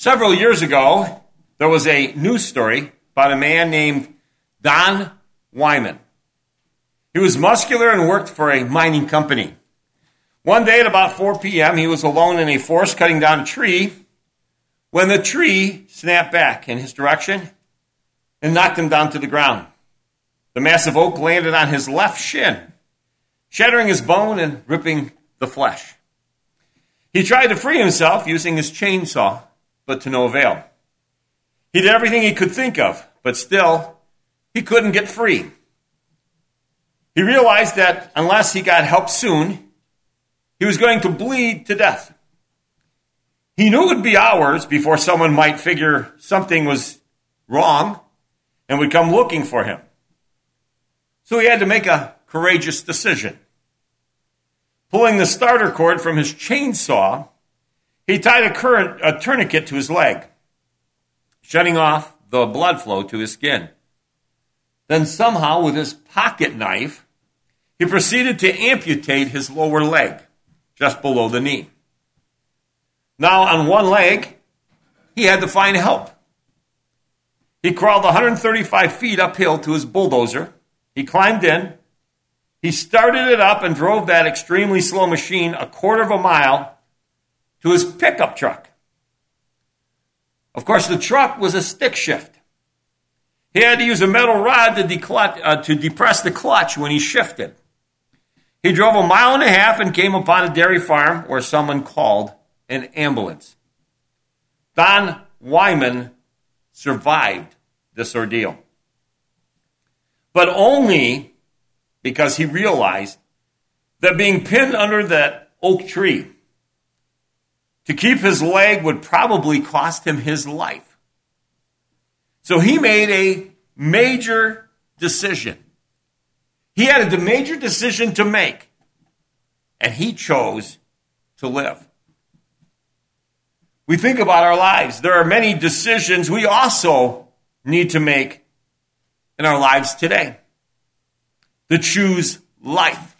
Several years ago, there was a news story about a man named Don Wyman. He was muscular and worked for a mining company. One day at about 4 p.m., he was alone in a forest cutting down a tree when the tree snapped back in his direction and knocked him down to the ground. The massive oak landed on his left shin, shattering his bone and ripping the flesh. He tried to free himself using his chainsaw, but to no avail. He did everything he could think of, but still, he couldn't get free. He realized that unless he got help soon, he was going to bleed to death. He knew it would be hours before someone might figure something was wrong and would come looking for him. So he had to make a courageous decision. Pulling the starter cord from his chainsaw, he tied a, current, a tourniquet to his leg, shutting off the blood flow to his skin. Then, somehow, with his pocket knife, he proceeded to amputate his lower leg just below the knee. Now, on one leg, he had to find help. He crawled 135 feet uphill to his bulldozer. He climbed in. He started it up and drove that extremely slow machine a quarter of a mile to his pickup truck. Of course, the truck was a stick shift. He had to use a metal rod to, uh, to depress the clutch when he shifted. He drove a mile and a half and came upon a dairy farm where someone called an ambulance. Don Wyman survived this ordeal. But only because he realized that being pinned under that oak tree to keep his leg would probably cost him his life. So he made a major decision. He had a major decision to make, and he chose to live. We think about our lives. There are many decisions we also need to make in our lives today to choose life.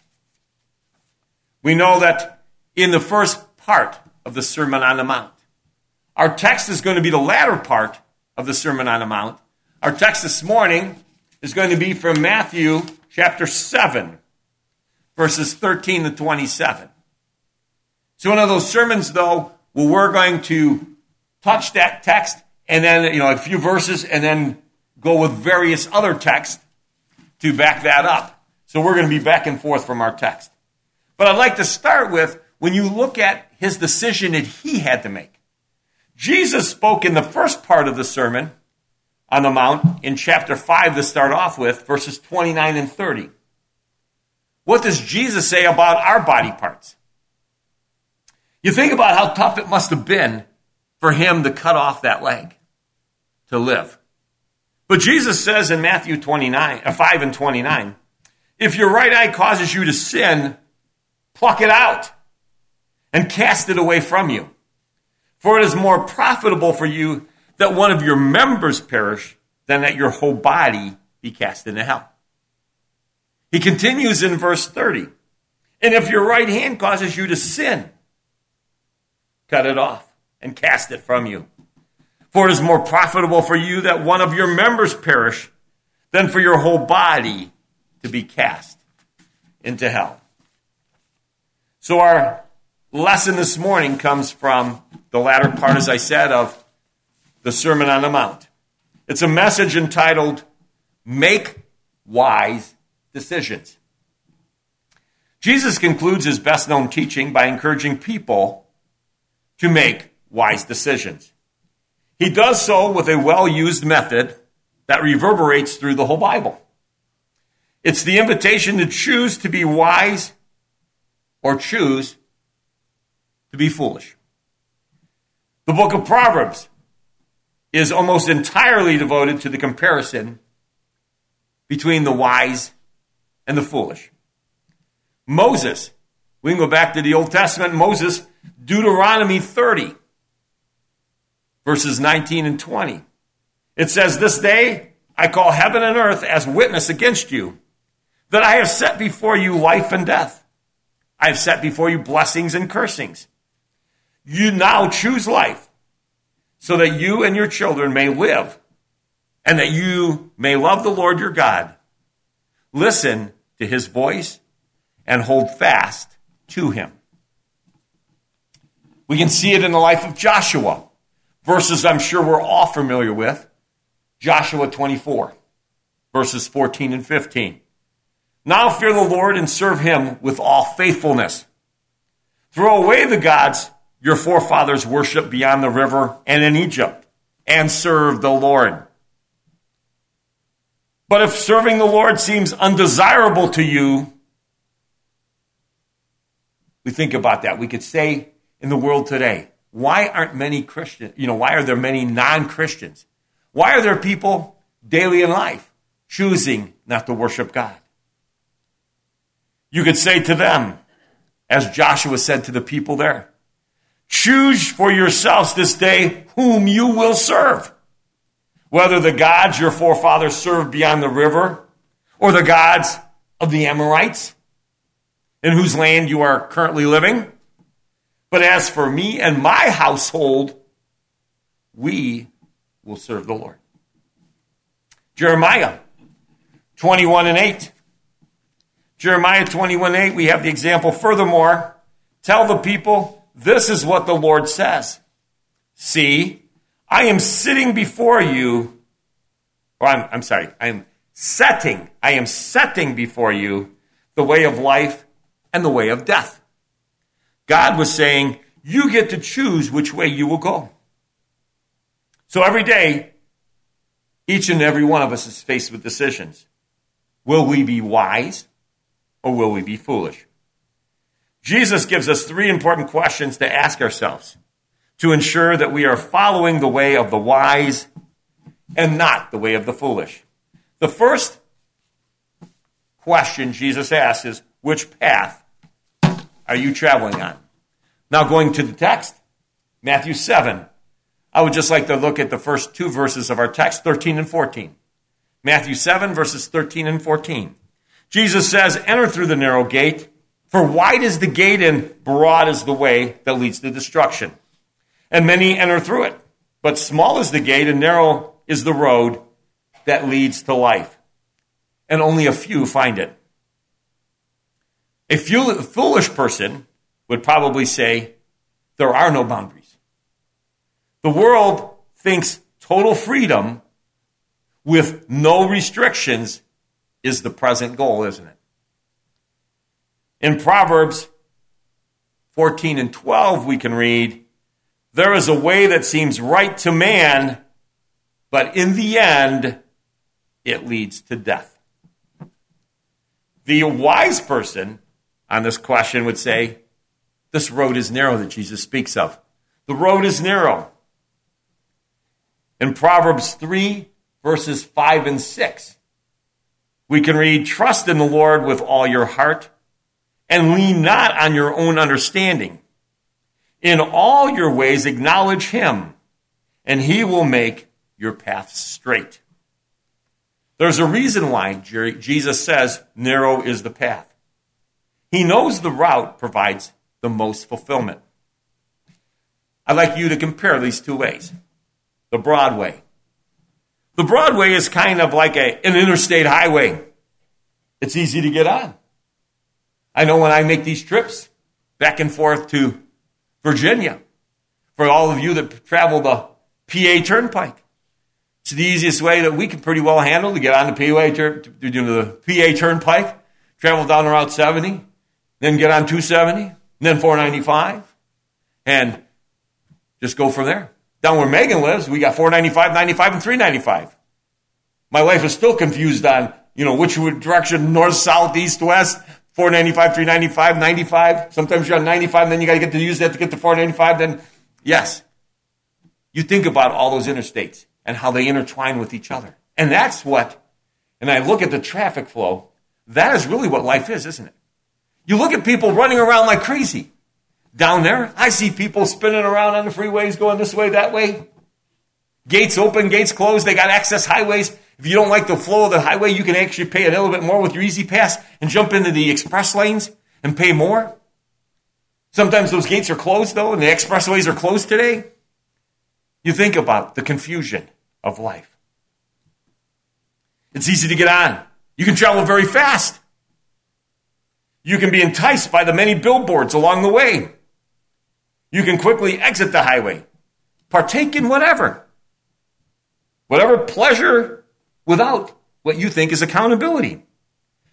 We know that in the first part of the Sermon on the Mount, our text is going to be the latter part of the Sermon on the Mount. Our text this morning is going to be from Matthew chapter 7, verses 13 to 27. So one of those sermons, though, where we're going to touch that text and then, you know, a few verses and then go with various other texts to back that up. So we're going to be back and forth from our text. But I'd like to start with when you look at his decision that he had to make. Jesus spoke in the first part of the sermon on the Mount in chapter 5 to start off with, verses 29 and 30. What does Jesus say about our body parts? You think about how tough it must have been for him to cut off that leg to live. But Jesus says in Matthew 29, uh, 5 and 29, if your right eye causes you to sin, pluck it out and cast it away from you. For it is more profitable for you that one of your members perish than that your whole body be cast into hell. He continues in verse 30. And if your right hand causes you to sin, cut it off and cast it from you. For it is more profitable for you that one of your members perish than for your whole body to be cast into hell. So our lesson this morning comes from the latter part, as I said, of the Sermon on the Mount. It's a message entitled Make Wise Decisions. Jesus concludes his best known teaching by encouraging people to make wise decisions. He does so with a well used method that reverberates through the whole Bible. It's the invitation to choose to be wise or choose to be foolish. The book of Proverbs is almost entirely devoted to the comparison between the wise and the foolish. Moses, we can go back to the Old Testament, Moses, Deuteronomy 30, verses 19 and 20. It says, This day I call heaven and earth as witness against you, that I have set before you life and death. I have set before you blessings and cursings. You now choose life so that you and your children may live and that you may love the Lord your God. Listen to his voice and hold fast to him. We can see it in the life of Joshua. Verses I'm sure we're all familiar with. Joshua 24, verses 14 and 15. Now fear the Lord and serve him with all faithfulness. Throw away the gods your forefathers worshiped beyond the river and in Egypt and serve the Lord. But if serving the Lord seems undesirable to you, we think about that. We could say in the world today, why aren't many Christians, you know, why are there many non Christians? Why are there people daily in life choosing not to worship God? You could say to them, as Joshua said to the people there, choose for yourselves this day whom you will serve. Whether the gods your forefathers served beyond the river or the gods of the Amorites in whose land you are currently living. But as for me and my household, we will serve the Lord. Jeremiah 21 and 8. Jeremiah 21 8, we have the example. Furthermore, tell the people, this is what the Lord says. See, I am sitting before you, or I'm, I'm sorry, I am setting, I am setting before you the way of life and the way of death. God was saying, you get to choose which way you will go. So every day, each and every one of us is faced with decisions. Will we be wise or will we be foolish? Jesus gives us three important questions to ask ourselves to ensure that we are following the way of the wise and not the way of the foolish. The first question Jesus asks is, which path are you traveling on? Now, going to the text, Matthew 7. I would just like to look at the first two verses of our text, 13 and 14. Matthew 7, verses 13 and 14. Jesus says, Enter through the narrow gate, for wide is the gate and broad is the way that leads to destruction. And many enter through it. But small is the gate and narrow is the road that leads to life. And only a few find it. A foolish person would probably say there are no boundaries. The world thinks total freedom with no restrictions is the present goal, isn't it? In Proverbs 14 and 12, we can read, There is a way that seems right to man, but in the end, it leads to death. The wise person on this question would say, this road is narrow that Jesus speaks of. The road is narrow. In Proverbs 3, verses 5 and 6, we can read, Trust in the Lord with all your heart and lean not on your own understanding. In all your ways, acknowledge him, and he will make your paths straight. There's a reason why Jesus says narrow is the path. He knows the route provides the most fulfillment. I'd like you to compare these two ways. The Broadway. The Broadway is kind of like a, an interstate highway. It's easy to get on. I know when I make these trips back and forth to Virginia, for all of you that travel the PA Turnpike, it's the easiest way that we can pretty well handle to get on the PA, to, the PA Turnpike, travel down Route 70, then get on 270, then 495, and just go from there. Down where Megan lives, we got 495, 95, and 395. My wife is still confused on, you know, which direction, north, south, east, west, 495, 395, 95. Sometimes you're on 95, and then you got to get to use that to get to 495. Then, yes, you think about all those interstates and how they intertwine with each other. And that's what, and I look at the traffic flow, that is really what life is, isn't it? You look at people running around like crazy. Down there, I see people spinning around on the freeways going this way, that way. Gates open, gates closed. They got access highways. If you don't like the flow of the highway, you can actually pay a little bit more with your E-ZPass and jump into the express lanes and pay more. Sometimes those gates are closed though, and the expressways are closed today. You think about the confusion of life. It's easy to get on. You can travel very fast. You can be enticed by the many billboards along the way. You can quickly exit the highway, partake in whatever, whatever pleasure without what you think is accountability,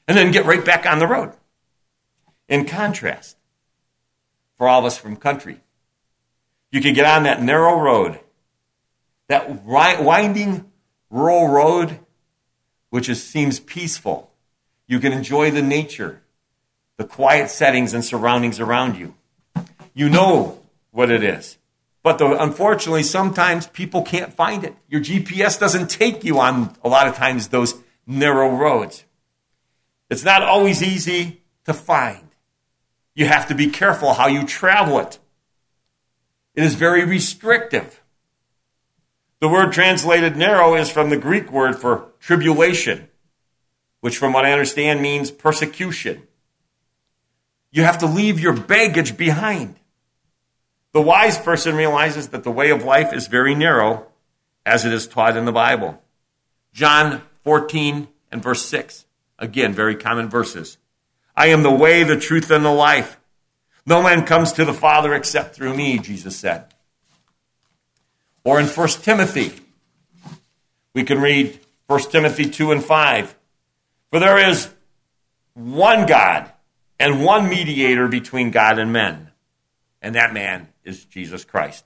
and then get right back on the road. In contrast, for all of us from country, you can get on that narrow road, that winding rural road, which is, seems peaceful. You can enjoy the nature, the quiet settings and surroundings around you. You know what it is. But the, unfortunately, sometimes people can't find it. Your GPS doesn't take you on a lot of times those narrow roads. It's not always easy to find. You have to be careful how you travel it. It is very restrictive. The word translated narrow is from the Greek word for tribulation, which, from what I understand, means persecution. You have to leave your baggage behind. The wise person realizes that the way of life is very narrow, as it is taught in the Bible. John 14 and verse 6. Again, very common verses. I am the way, the truth, and the life. No man comes to the Father except through me, Jesus said. Or in 1 Timothy, we can read 1 Timothy 2 and 5. For there is one God and one mediator between God and men, and that man is Jesus Christ.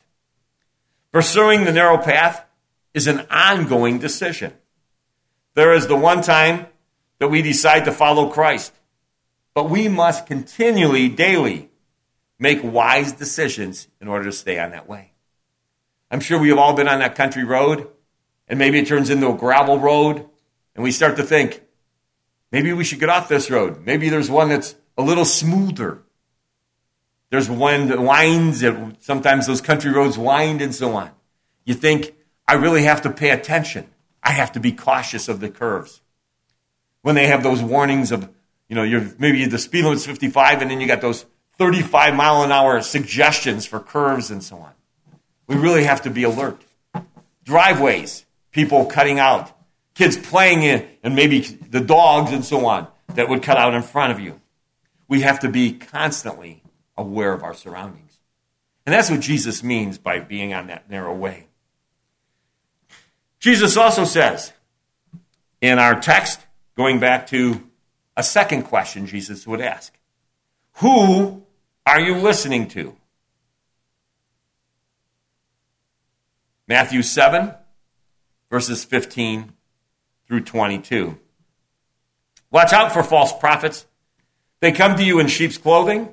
Pursuing the narrow path is an ongoing decision. There is the one time that we decide to follow Christ, but we must continually, daily, make wise decisions in order to stay on that way. I'm sure we have all been on that country road, and maybe it turns into a gravel road, and we start to think, maybe we should get off this road. Maybe there's one that's a little smoother. There's that winds, sometimes those country roads wind and so on. You think, I really have to pay attention. I have to be cautious of the curves. When they have those warnings of, you know, you're, maybe the speed limit's 55 and then you got those 35 mile an hour suggestions for curves and so on. We really have to be alert. Driveways, people cutting out, kids playing in, and maybe the dogs and so on that would cut out in front of you. We have to be constantly aware of our surroundings. And that's what Jesus means by being on that narrow way. Jesus also says in our text, going back to a second question Jesus would ask Who are you listening to? Matthew 7, verses 15 through 22. Watch out for false prophets. They come to you in sheep's clothing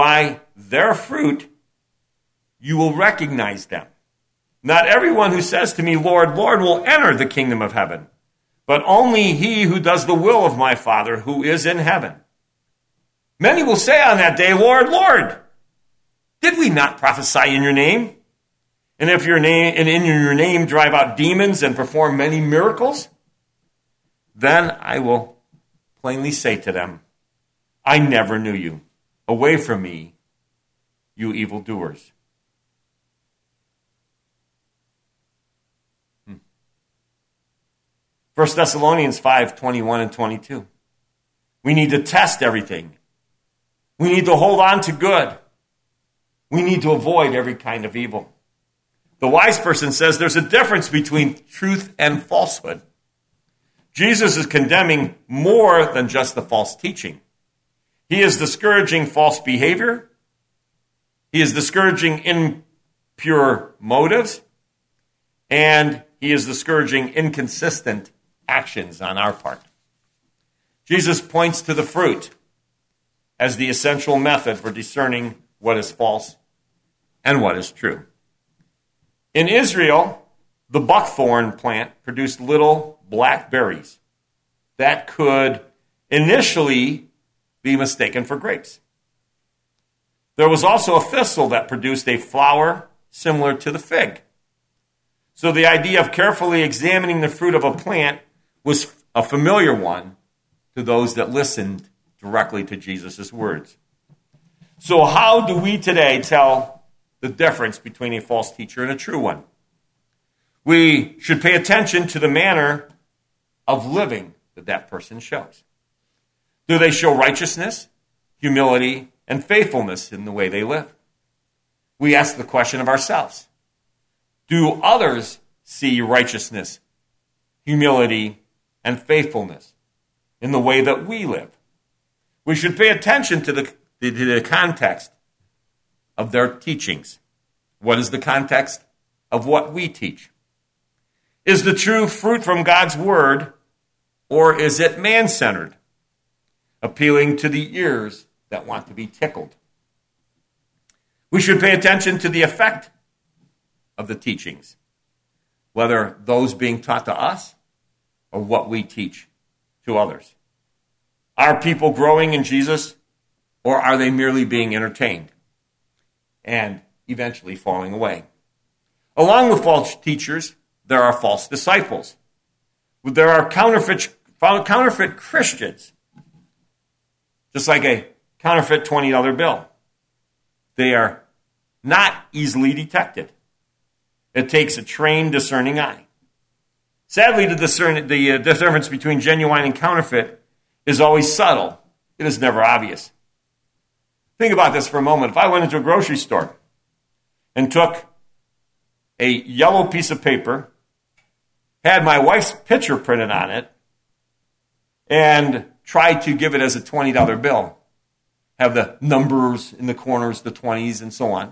by their fruit you will recognize them. Not everyone who says to me, Lord, Lord, will enter the kingdom of heaven, but only he who does the will of my Father who is in heaven. Many will say on that day, Lord, Lord, did we not prophesy in your name? And if your name and in your name drive out demons and perform many miracles, then I will plainly say to them, I never knew you. Away from me, you evildoers. Hmm. 1 Thessalonians 5 21 and 22. We need to test everything. We need to hold on to good. We need to avoid every kind of evil. The wise person says there's a difference between truth and falsehood. Jesus is condemning more than just the false teaching. He is discouraging false behavior. He is discouraging impure motives. And he is discouraging inconsistent actions on our part. Jesus points to the fruit as the essential method for discerning what is false and what is true. In Israel, the buckthorn plant produced little black berries that could initially be mistaken for grapes. There was also a thistle that produced a flower similar to the fig. So the idea of carefully examining the fruit of a plant was a familiar one to those that listened directly to Jesus' words. So, how do we today tell the difference between a false teacher and a true one? We should pay attention to the manner of living that that person shows. Do they show righteousness, humility, and faithfulness in the way they live? We ask the question of ourselves Do others see righteousness, humility, and faithfulness in the way that we live? We should pay attention to the the, the context of their teachings. What is the context of what we teach? Is the true fruit from God's word, or is it man centered, appealing to the ears that want to be tickled? We should pay attention to the effect of the teachings, whether those being taught to us or what we teach to others. Are people growing in Jesus or are they merely being entertained and eventually falling away? Along with false teachers, there are false disciples. There are counterfeit, counterfeit Christians, just like a counterfeit $20 bill. They are not easily detected. It takes a trained, discerning eye. Sadly, the, discern, the uh, difference between genuine and counterfeit is always subtle. It is never obvious. Think about this for a moment. If I went into a grocery store and took a yellow piece of paper, had my wife's picture printed on it, and tried to give it as a $20 bill, have the numbers in the corners, the 20s, and so on,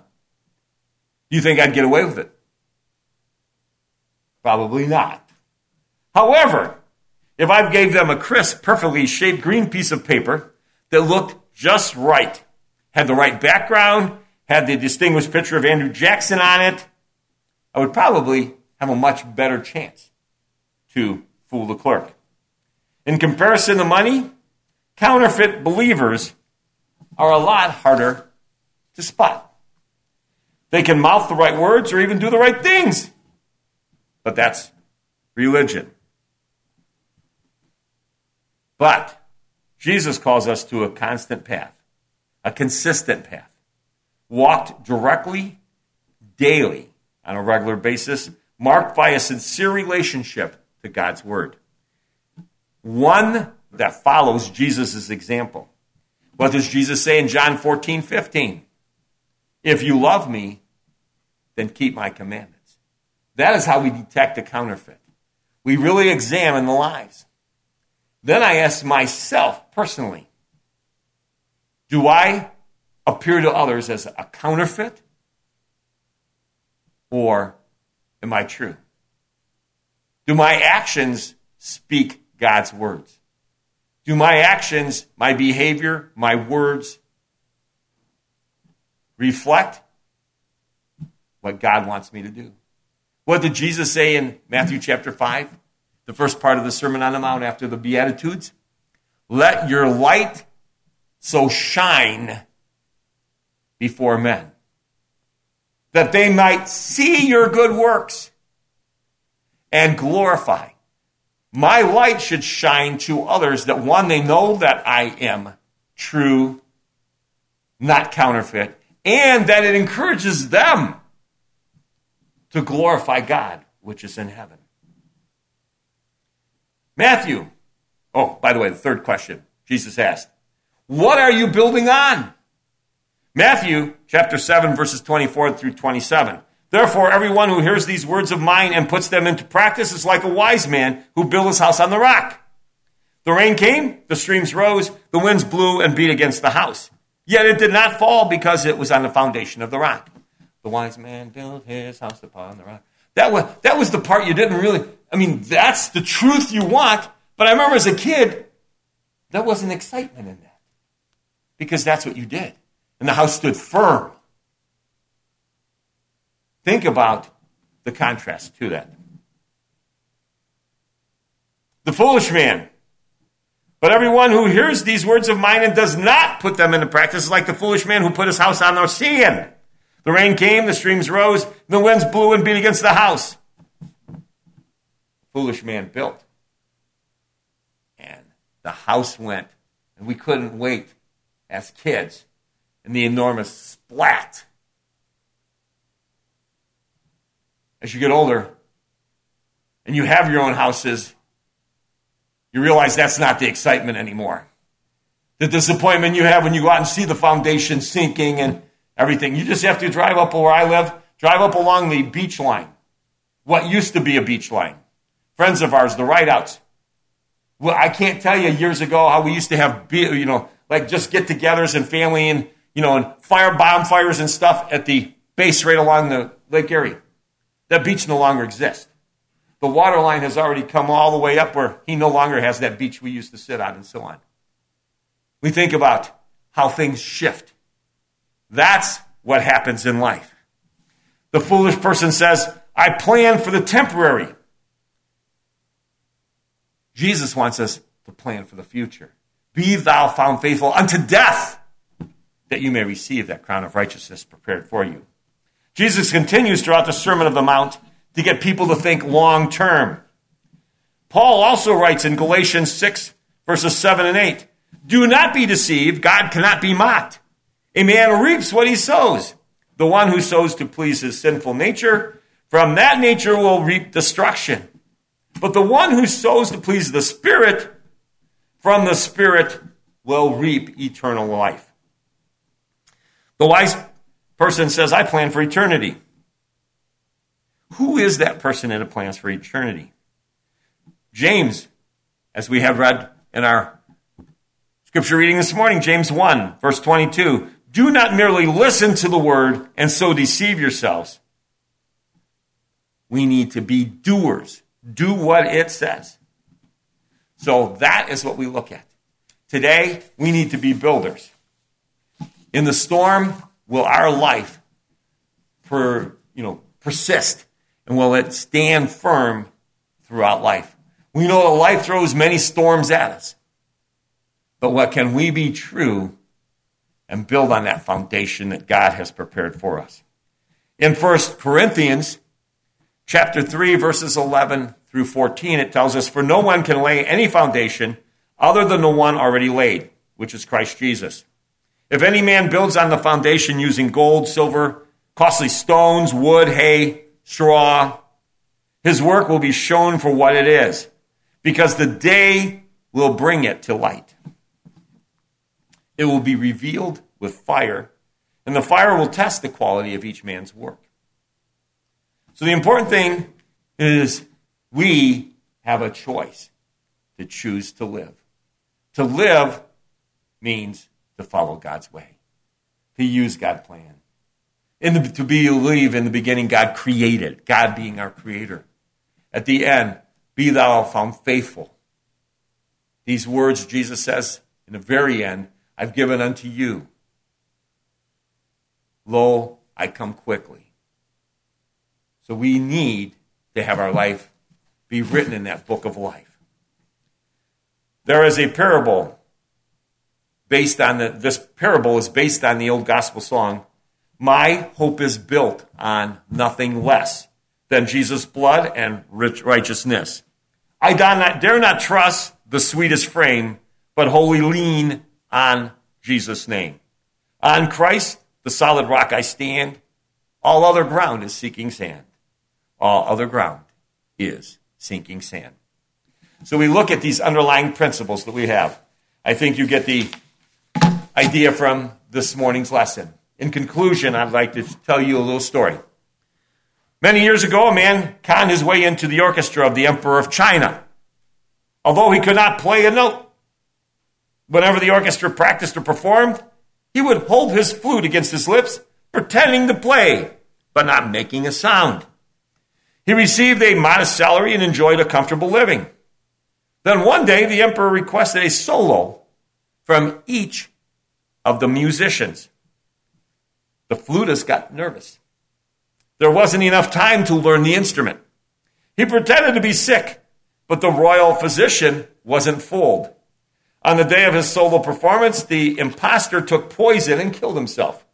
do you think I'd get away with it? Probably not. However, if I gave them a crisp, perfectly shaped green piece of paper that looked just right, had the right background, had the distinguished picture of Andrew Jackson on it, I would probably have a much better chance to fool the clerk. In comparison to money, counterfeit believers are a lot harder to spot. They can mouth the right words or even do the right things, but that's religion. But Jesus calls us to a constant path a consistent path, walked directly, daily, on a regular basis, marked by a sincere relationship to God's Word. One that follows Jesus' example. What does Jesus say in John 14, 15? If you love me, then keep my commandments. That is how we detect a counterfeit. We really examine the lives. Then I ask myself personally, do I appear to others as a counterfeit? Or am I true? Do my actions speak God's words? Do my actions, my behavior, my words reflect what God wants me to do? What did Jesus say in Matthew chapter 5, the first part of the Sermon on the Mount after the Beatitudes? Let your light so shine before men, that they might see your good works and glorify. My light should shine to others that one, they know that I am true, not counterfeit, and that it encourages them to glorify God, which is in heaven. Matthew. Oh, by the way, the third question Jesus asked what are you building on? Matthew chapter 7, verses 24 through 27. Therefore, everyone who hears these words of mine and puts them into practice is like a wise man who built his house on the rock. The rain came, the streams rose, the winds blew and beat against the house. Yet it did not fall because it was on the foundation of the rock. The wise man built his house upon the rock. That was, that was the part you didn't really, I mean, that's the truth you want. But I remember as a kid, there wasn't excitement in that because that's what you did. And the house stood firm. Think about the contrast to that. The foolish man. But everyone who hears these words of mine and does not put them into practice is like the foolish man who put his house on the sand. The rain came, the streams rose, the winds blew and beat against the house. Foolish man built. And the house went, and we couldn't wait as kids. And the enormous splat. As you get older and you have your own houses, you realize that's not the excitement anymore. The disappointment you have when you go out and see the foundation sinking and everything. You just have to drive up where I live, drive up along the beach line. What used to be a beach line. Friends of ours, the Rideouts. Well, I can't tell you years ago how we used to have, you know, like just get togethers and family and, you know, and fire bonfires and stuff at the base right along the lake area. That beach no longer exists. The water line has already come all the way up where he no longer has that beach we used to sit on and so on. We think about how things shift. That's what happens in life. The foolish person says, I plan for the temporary. Jesus wants us to plan for the future. Be thou found faithful unto death, that you may receive that crown of righteousness prepared for you. Jesus continues throughout the Sermon of the Mount to get people to think long term. Paul also writes in Galatians 6, verses 7 and 8 Do not be deceived, God cannot be mocked. A man reaps what he sows. The one who sows to please his sinful nature, from that nature will reap destruction. But the one who sows to please the Spirit, from the Spirit will reap eternal life. The wise person says, I plan for eternity. Who is that person that plans for eternity? James, as we have read in our scripture reading this morning, James 1, verse 22 do not merely listen to the word and so deceive yourselves. We need to be doers. Do what it says. So that is what we look at. Today, we need to be builders. In the storm, will our life per, you know, persist and will it stand firm throughout life? We know that life throws many storms at us. But what can we be true and build on that foundation that God has prepared for us. In 1 Corinthians chapter 3 verses 11 through 14 it tells us for no one can lay any foundation other than the one already laid, which is Christ Jesus. If any man builds on the foundation using gold, silver, costly stones, wood, hay, straw, his work will be shown for what it is, because the day will bring it to light it will be revealed with fire, and the fire will test the quality of each man's work. So the important thing is we have a choice to choose to live. To live means to follow God's way, to use God's plan, and to believe in the beginning God created, God being our creator. At the end, be thou found faithful. These words Jesus says in the very end I've given unto you. Lo, I come quickly. So we need to have our life be written in that book of life. There is a parable based on the, this parable is based on the old gospel song, My hope is built on nothing less than Jesus' blood and righteousness. I dare not trust the sweetest frame, but wholly lean on Jesus' name. On Christ, the solid rock I stand. All other ground is sinking sand. All other ground is sinking sand. So we look at these underlying principles that we have. I think you get the idea from this morning's lesson. In conclusion, I'd like to tell you a little story. Many years ago, a man conned his way into the orchestra of the Emperor of China. Although he could not play a note, Whenever the orchestra practiced or performed, he would hold his flute against his lips, pretending to play, but not making a sound. He received a modest salary and enjoyed a comfortable living. Then one day, the emperor requested a solo from each of the musicians. The flutist got nervous. There wasn't enough time to learn the instrument. He pretended to be sick, but the royal physician wasn't fooled. On the day of his solo performance, the impostor took poison and killed himself.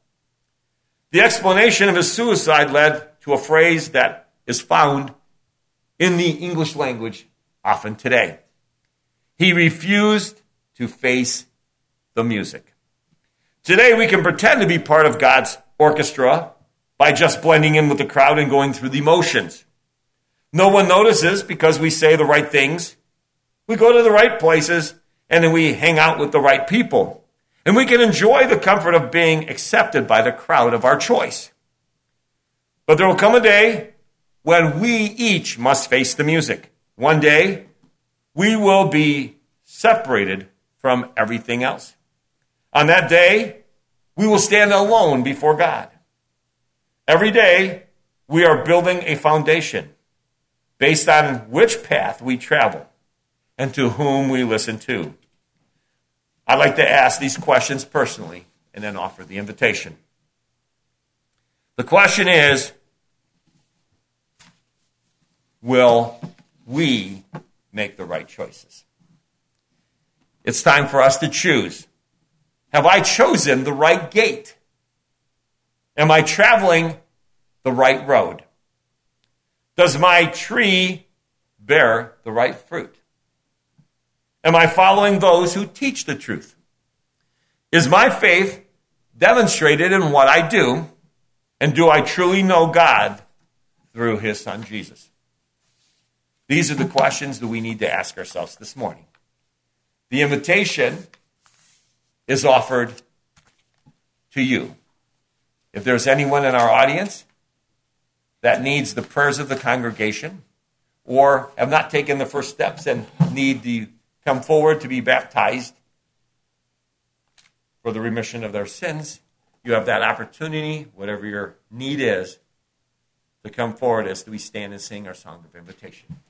The explanation of his suicide led to a phrase that is found in the English language often today. He refused to face the music. Today, we can pretend to be part of God's orchestra by just blending in with the crowd and going through the motions. No one notices because we say the right things. We go to the right places and then we hang out with the right people. And we can enjoy the comfort of being accepted by the crowd of our choice. But there will come a day when we each must face the music. One day, we will be separated from everything else. On that day, we will stand alone before God. Every day, we are building a foundation based on which path we travel and to whom we listen to. I'd like to ask these questions personally and then offer the invitation. The question is Will we make the right choices? It's time for us to choose. Have I chosen the right gate? Am I traveling the right road? Does my tree bear the right fruit? Am I following those who teach the truth? Is my faith demonstrated in what I do? And do I truly know God through his son Jesus? These are the questions that we need to ask ourselves this morning. The invitation is offered to you. If there's anyone in our audience that needs the prayers of the congregation or have not taken the first steps and need to come forward to be baptized for the remission of their sins, you have that opportunity, whatever your need is, to come forward as we stand and sing our song of invitation.